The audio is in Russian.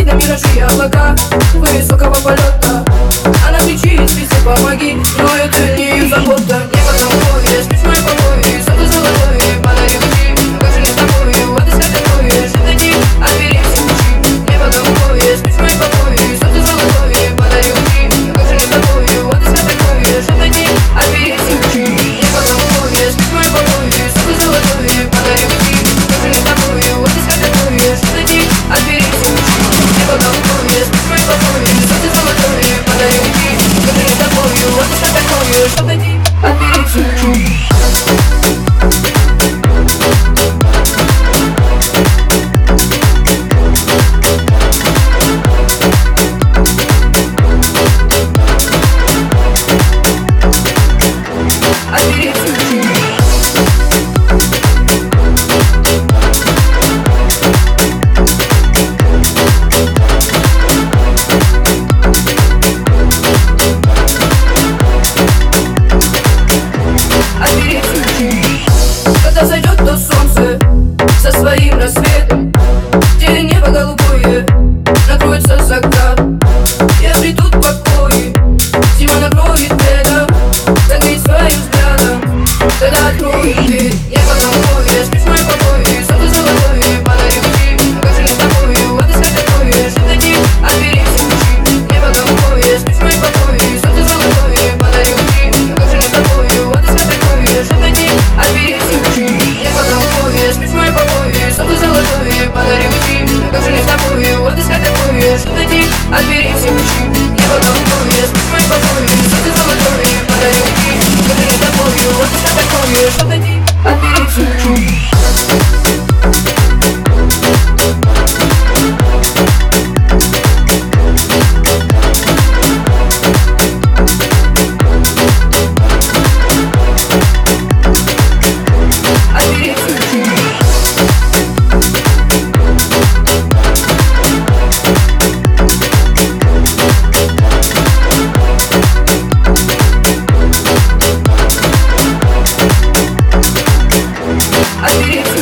Видно миражи и облака Высокого полета. такую, вот искать такую Что ты отбери все ключи, я потолкую, спать мой покой It's